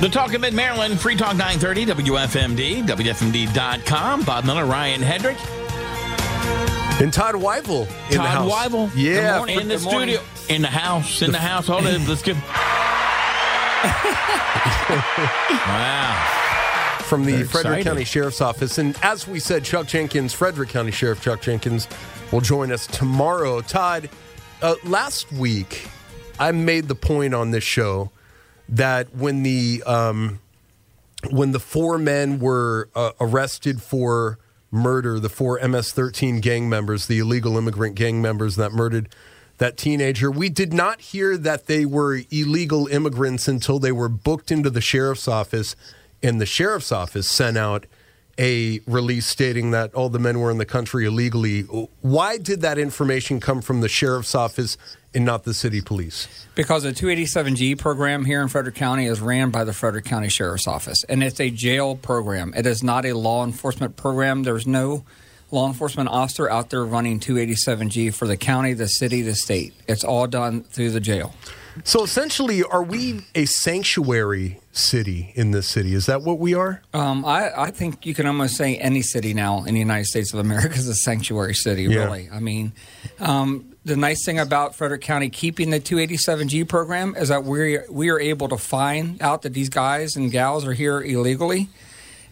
The Talk of Mid Maryland, Free Talk 930, WFMD, WFMD.com. Bob Miller, Ryan Hedrick. And Todd Wivell in Todd the house. Wivell. Yeah. Morning. in the Good morning. studio. In the house. In the house. Hold it. Let's get. wow. from the Very Frederick excited. County Sheriff's Office. And as we said, Chuck Jenkins, Frederick County Sheriff Chuck Jenkins, will join us tomorrow. Todd, uh, last week I made the point on this show that when the um, when the four men were uh, arrested for murder, the four MS-13 gang members, the illegal immigrant gang members that murdered that teenager, we did not hear that they were illegal immigrants until they were booked into the sheriff's office, and the sheriff's office sent out a release stating that all the men were in the country illegally. Why did that information come from the sheriff's office and not the city police? Because the 287G program here in Frederick County is ran by the Frederick County Sheriff's Office, and it's a jail program. It is not a law enforcement program. There's no law enforcement officer out there running 287G for the county, the city, the state. It's all done through the jail. So essentially, are we a sanctuary city in this city? Is that what we are? Um, I, I think you can almost say any city now in the United States of America is a sanctuary city, Yeah. really. I mean, um, the nice thing about Frederick County keeping the 287G program is that we we are able to find out that these guys and gals are here illegally,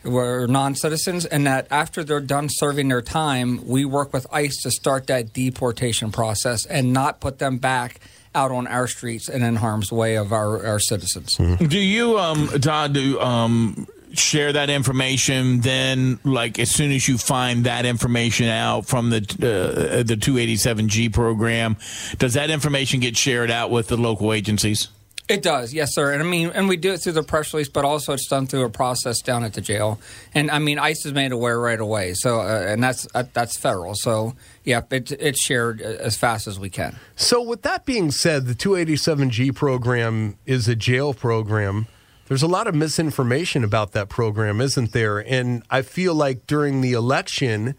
were non-citizens, and that after they're done serving their time, we work with ICE to start that deportation process and not put them back out on our streets and in harm's way of our, our citizens. Do you, um, Todd, do um, share that information then, like as soon as you find that information out from the uh, the 287G program, does that information get shared out with the local agencies? It does, yes, sir. And I mean, and we do it through the press release, but also it's done through a process down at the jail. And I mean, ICE is made aware right away. So, uh, and that's uh, that's federal. So, yeah, it, it's shared uh, as fast as we can. So, with that being said, the 287G program is a jail program. There's a lot of misinformation about that program, isn't there? And I feel like during the election,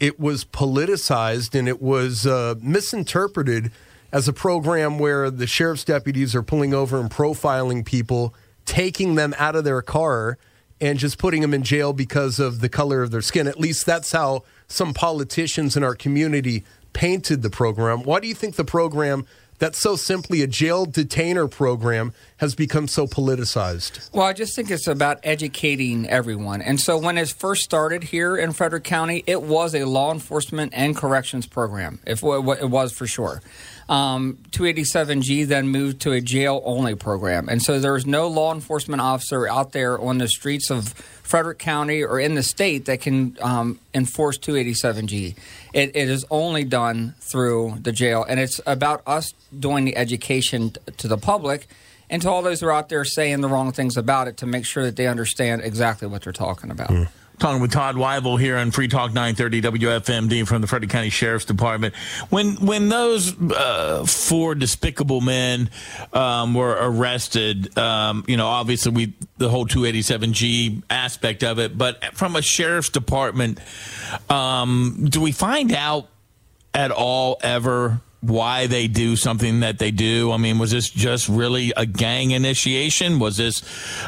it was politicized and it was uh, misinterpreted as a program where the sheriff's deputies are pulling over and profiling people, taking them out of their car, and just putting them in jail because of the color of their skin. At least that's how some politicians in our community painted the program. Why do you think the program that's so simply a jail detainer program has become so politicized? Well, I just think it's about educating everyone. And so when it first started here in Frederick County, it was a law enforcement and corrections program. If it was for sure. Um, 287G then moved to a jail only program. And so there's no law enforcement officer out there on the streets of Frederick County or in the state that can um, enforce 287G. It, it is only done through the jail. And it's about us doing the education t- to the public and to all those who are out there saying the wrong things about it to make sure that they understand exactly what they're talking about. Talking with Todd Wivell here on Free Talk 930 WFMD from the Frederick County Sheriff's Department. When when those uh, four despicable men um, were arrested, um, you know, obviously we the whole 287G aspect of it, but from a sheriff's department, um, do we find out at all ever why they do something that they do? I mean, was this just really a gang initiation? Was this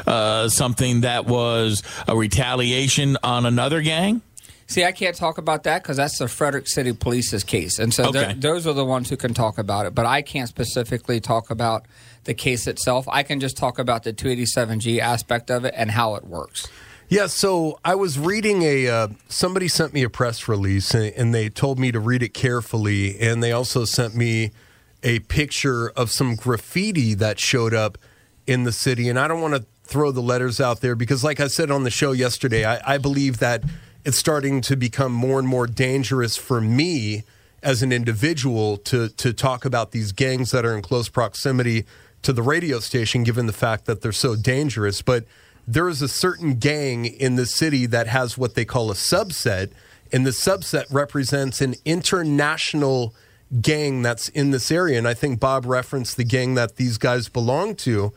uh, something that was a retaliation on another gang? See, I can't talk about that because that's the Frederick City Police's case, and so Okay. those are the ones who can talk about it. But I can't specifically talk about the case itself. I can just talk about the 287G aspect of it and how it works. Yeah, so I was reading a. Uh, somebody sent me a press release and, and they told me to read it carefully. And they also sent me a picture of some graffiti that showed up in the city. And I don't want to throw the letters out there because, like I said on the show yesterday, I, I believe that it's starting to become more and more dangerous for me as an individual to to talk about these gangs that are in close proximity to the radio station, given the fact that they're so dangerous. But there is a certain gang in the city that has what they call a subset, and the subset represents an international gang that's in this area. And I think Bob referenced the gang that these guys belong to.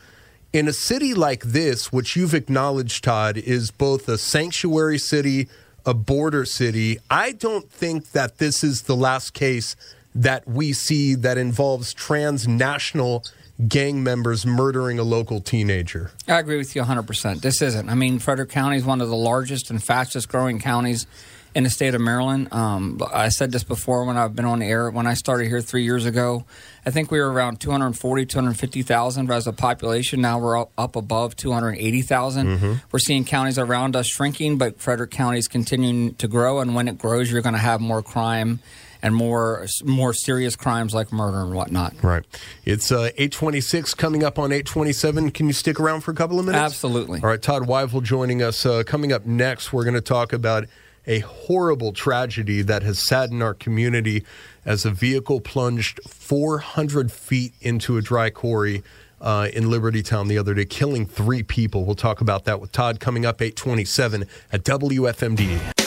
In a city like this, which you've acknowledged, Todd, is both a sanctuary city, a border city, I don't think that this is the last case that we see that involves transnational gang members murdering a local teenager. I agree with you 100%. This isn't. I mean, Frederick County is one of the largest and fastest growing counties in the state of Maryland. Um, I said this before when I've been on the air. When I started here three years ago, I think we were around 240, 250,000 as a population. Now we're up, above 280,000. Mm-hmm. We're seeing counties around us shrinking, but Frederick County is continuing to grow. And when it grows, you're going to have more crime and more more serious crimes like murder and whatnot. Right. It's uh, 826 coming up on 827. Can you stick around for a couple of minutes? Absolutely. All right, Todd Wivell joining us. Uh, coming up next, we're going to talk about a horrible tragedy that has saddened our community as a vehicle plunged 400 feet into a dry quarry. Uh, in Libertytown the other day, killing three people. We'll talk about that with Todd coming up 827 at WFMD.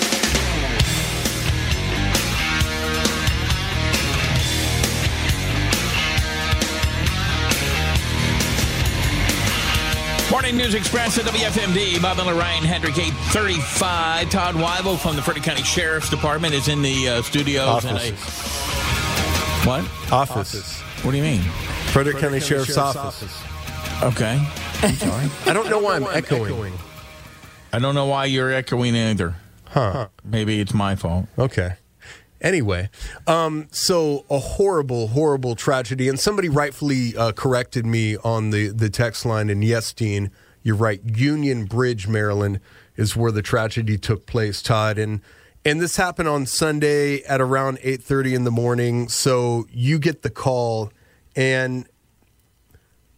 News Express at WFMD. Bob Miller, Ryan Hedrick, 835. Todd Wivell from the Frederick County Sheriff's Department is in the uh, studios. In a, what? Office. Office. What do you mean? Frederick, Frederick County, County, Sheriff's, Sheriff's Office. Office. Okay. I'm sorry. I don't know why I'm echoing. echoing. I don't know why you're echoing either. Huh. Maybe it's my fault. Okay. Anyway, um, so a horrible, horrible tragedy, and somebody rightfully uh, corrected me on the the text line. And yes, Dean, you're right. Union Bridge, Maryland, is where the tragedy took place. Todd and and this happened on Sunday at around eight thirty in the morning. So you get the call, and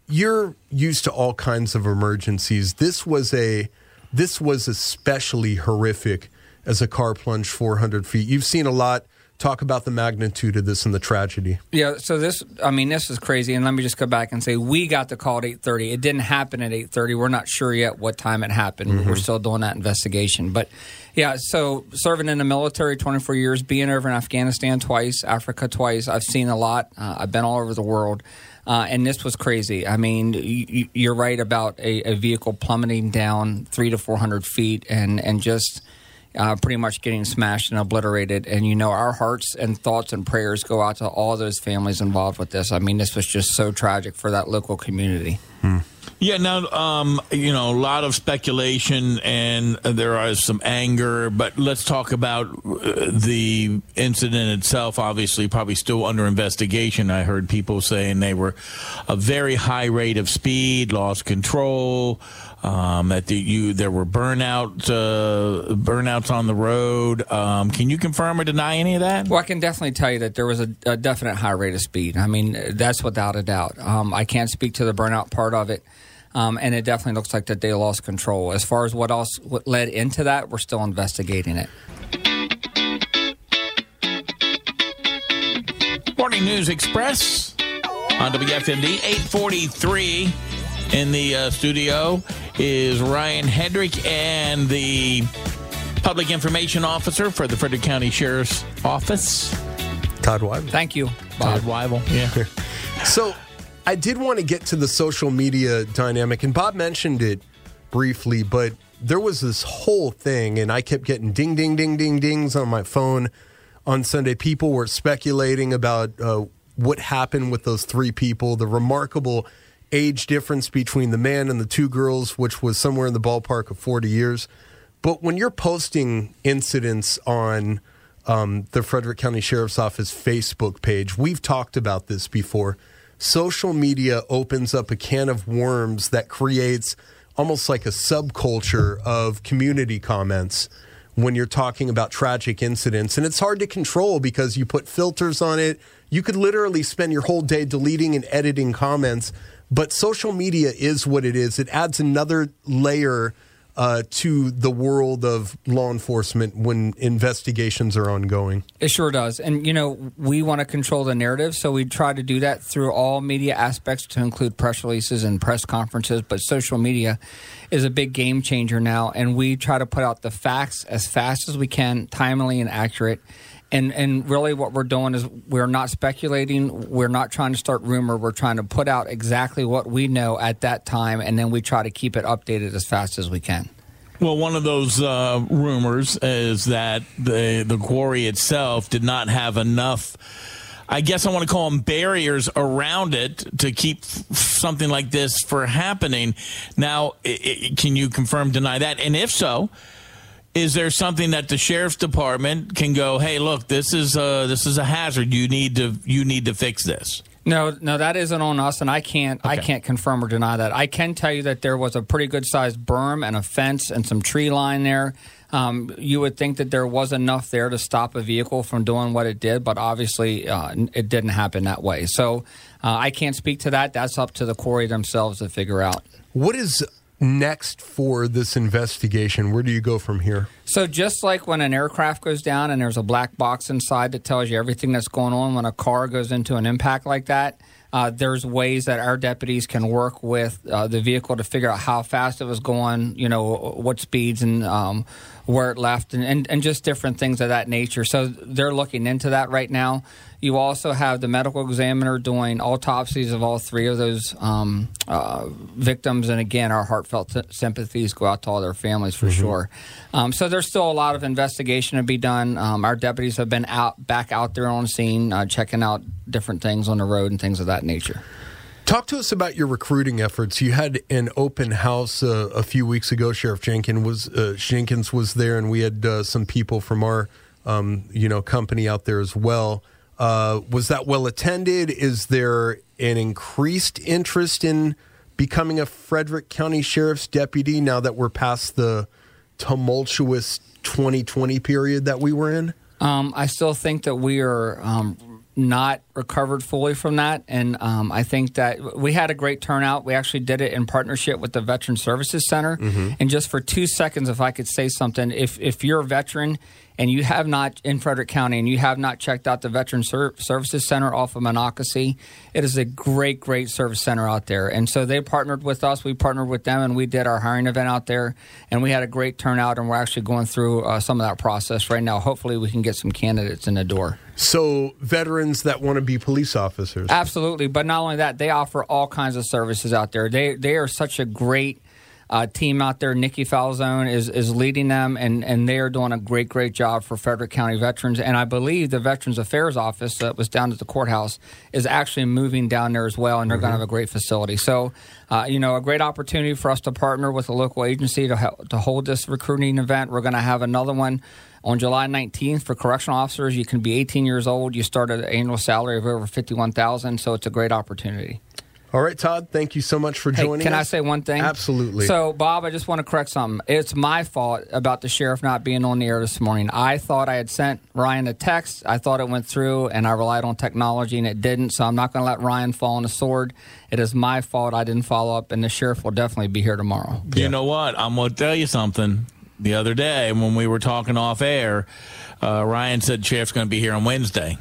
you're used to all kinds of emergencies. This was a this was especially horrific as a car plunged 400 feet. You've seen a lot. Talk about the magnitude of this and the tragedy. Yeah, so this, I mean, this is crazy. And let me just go back and say we got the call at 8:30. It didn't happen at 8:30. We're not sure yet what time it happened. Mm-hmm. We're still doing that investigation. But yeah, so serving in the military 24 years, being over in Afghanistan twice, Africa twice. I've seen a lot. Uh, I've been all over the world. Uh, and this was crazy. I mean, you, are right about a, a, vehicle plummeting down three to four hundred feet, and and just uh, pretty much getting smashed and obliterated. And you know, our hearts and thoughts and prayers go out to all those families involved with this. I mean, this was just so tragic for that local community. Hmm. Yeah, now, um, you know, a lot of speculation and there is some anger, but let's talk about uh, the incident itself. Obviously, probably still under investigation. I heard people saying they were a very high rate of speed, lost control. Um, that the, you there were burnout uh, burnouts on the road. Um, can you confirm or deny any of that? Well, I can definitely tell you that there was a, a definite high rate of speed. I mean, that's without a doubt. Um, I can't speak to the burnout part of it. Um, and it definitely looks like that they lost control. As far as what else what led into that, we're still investigating it. Morning News Express on WFMD 843 in the uh, studio is Ryan Hedrick and the Public Information Officer for the Frederick County Sheriff's Office. Todd Wivell. Thank you, Bob. Todd Wivell. Yeah. so I did want to get to the social media dynamic, and Bob mentioned it briefly, but there was this whole thing, and I kept getting ding, ding, ding, ding, dings on my phone on Sunday. People were speculating about uh, what happened with those three people, the remarkable age difference between the man and the two girls, which was somewhere in the ballpark of 40 years. But when you're posting incidents on um, the Frederick County Sheriff's Office Facebook page, we've talked about this before. Social media opens up a can of worms that creates almost like a subculture of community comments when you're talking about tragic incidents. And it's hard to control because you put filters on it. You could literally spend your whole day deleting and editing comments but social media is what it is. It adds another layer uh, to the world of law enforcement when investigations are ongoing. It sure does. And, you know, we want to control the narrative, so we try to do that through all media aspects to include press releases and press conferences. But social media is a big game changer now, and we try to put out the facts as fast as we can, timely and accurate and and really what we're doing is we're not speculating we're not trying to start rumor we're trying to put out exactly what we know at that time and then we try to keep it updated as fast as we can well, one of those uh, rumors is that the the quarry itself did not have enough I guess I want to call them barriers around it to keep something like this from happening. Now, can you confirm, deny that? And if so, is there something that the sheriff's department can go, hey, look, this is a, this is a hazard. You need to you need to fix this. No, no, that isn't on us, and I can't okay. I can't confirm or deny that. I can tell you that there was a pretty good sized berm and a fence and some tree line there. Um, you would think that there was enough there to stop a vehicle from doing what it did, but obviously uh, it didn't happen that way. So uh, I can't speak to that. That's up to the quarry themselves to figure out. What is next for this investigation? Where do you go from here? So, just like when an aircraft goes down and there's a black box inside that tells you everything that's going on when a car goes into an impact like that, uh, there's ways that our deputies can work with uh, the vehicle to figure out how fast it was going, you know, what speeds and um, where it left, and, and, and just different things of that nature. So they're looking into that right now. You also have the medical examiner doing autopsies of all three of those um, uh, victims. And again, our heartfelt sympathies go out to all their families for mm-hmm. sure. Um, so there's still a lot of investigation to be done. Um, our deputies have been out back out there on scene, uh, checking out different things on the road and things of that nature. Talk to us about your recruiting efforts. You had an open house uh, a few weeks ago. Sheriff Jenkins was uh, Jenkins was there, and we had uh, some people from our um, you know company out there as well. Uh, was that well attended? Is there an increased interest in becoming a Frederick County Sheriff's deputy now that we're past the tumultuous 2020 period that we were in? Um, I still think that we are um, not recovered fully from that. And um, I think that we had a great turnout. We actually did it in partnership with the Veteran Services Center. Mm-hmm. And just for two seconds, if I could say something, if, if you're a veteran and you have not in Frederick County and you have not checked out the Veteran Ser- Services Center off of Monocacy, it is a great, great service center out there. And so they partnered with us. We partnered with them and we did our hiring event out there. And we had a great turnout. And we're actually going through uh, some of that process right now. Hopefully, we can get some candidates in the door. So, veterans that want to be police officers. Absolutely. But not only that, they offer all kinds of services out there. They, they are such a great uh, team out there. Nikki Falzone is, is leading them, and, and they are doing a great, great job for Frederick County veterans. And I believe the Veterans Affairs Office that was down at the courthouse is actually moving down there as well, and they're mm-hmm. going to have a great facility. So, uh, you know, a great opportunity for us to partner with a local agency to, help, to hold this recruiting event. We're going to have another one on July 19th for correctional officers. You can be 18 years old. You start at an annual salary of over 51000 so it's a great opportunity. All right, Todd, thank you so much for joining hey, can us. I say one thing? Absolutely. So, Bob, I just want to correct something. It's my fault about the sheriff not being on the air this morning. I thought I had sent Ryan a text. I thought it went through, and I relied on technology, and it didn't. So, I'm not going to let Ryan fall on the sword. It is my fault I didn't follow up, and the sheriff will definitely be here tomorrow. You yeah. know what? I'm going to tell you something. The other day, when we were talking off air, uh, Ryan said sheriff's going to be here on Wednesday.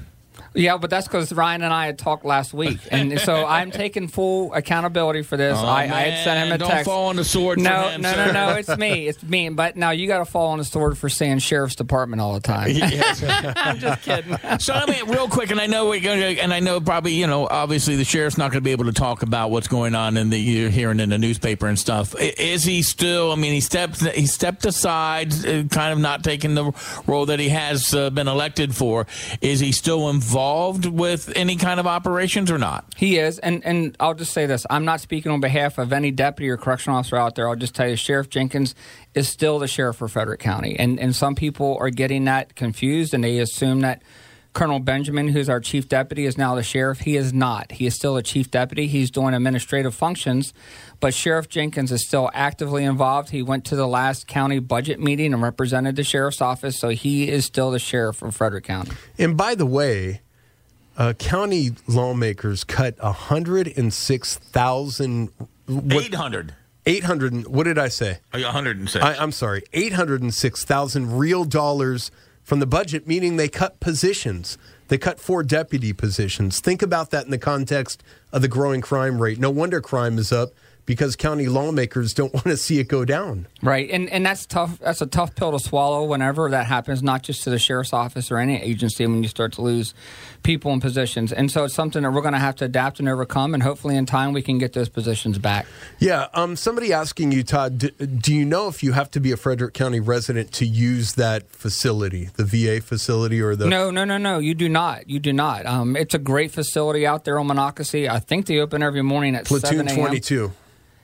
Yeah, but that's because Ryan and I had talked last week, and so I'm taking full accountability for this. Oh, I, man, I, had sent him a don't text. fall on the sword. No, him, no, sir. no, no. It's me. It's me. But now you got to fall on the sword for saying sheriff's department all the time. I'm just kidding. So I mean, real quick, and I know we're going to, and I know probably you know, obviously the sheriff's not going to be able to talk about what's going on in the you're hearing in the newspaper and stuff. Is he still? I mean, he stepped he stepped aside, uh, kind of not taking the role that he has uh, been elected for. Is he still involved with? any kind of operations or not? He is, and and I'll just say this: I'm not speaking on behalf of any deputy or correctional officer out there. I'll just tell you, Sheriff Jenkins is still the sheriff for Frederick County, and and some people are getting that confused, and they assume that. Colonel Benjamin, who's our chief deputy, is now the sheriff. He is not. He is still a chief deputy. He's doing administrative functions, but Sheriff Jenkins is still actively involved. He went to the last county budget meeting and represented the sheriff's office, so he is still the sheriff of Frederick County. And by the way, uh, county lawmakers cut 106,000. 800. 800. What did I say? 106. I, I'm sorry. 806,000 real dollars from the budget, meaning they cut positions. They cut four deputy positions. Think about that in the context of the growing crime rate. No wonder crime is up because county lawmakers don't want to see it go down. Right, and and that's tough. That's a tough pill to swallow whenever that happens, not just to the sheriff's office or any agency when you start to lose people in positions. And so it's something that we're going to have to adapt and overcome, and hopefully in time we can get those positions back. Yeah, um, somebody asking you, Todd, do, do you know if you have to be a Frederick County resident to use that facility, the VA facility, or the? No, no, no, no. You do not. You do not. Um, it's a great facility out there on Monocacy. I think they open every morning at Platoon 7 a.m. twenty two.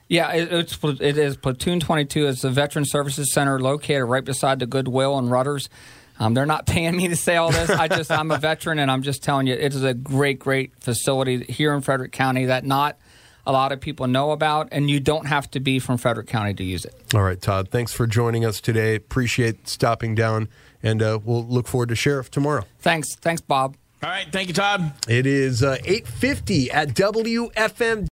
Yeah, it, it's it is Platoon 22. It's the Veteran Services Center located right beside the Goodwill and Rudders. Um, they're not paying me to say all this. I just I'm a veteran, and I'm just telling you, it is a great, great facility here in Frederick County that not a lot of people know about, and you don't have to be from Frederick County to use it. All right, Todd. Thanks for joining us today. Appreciate stopping down, and uh, we'll look forward to Sheriff tomorrow. Thanks, thanks, Bob. All right. Thank you, Todd. It is uh, eight fifty at WFM.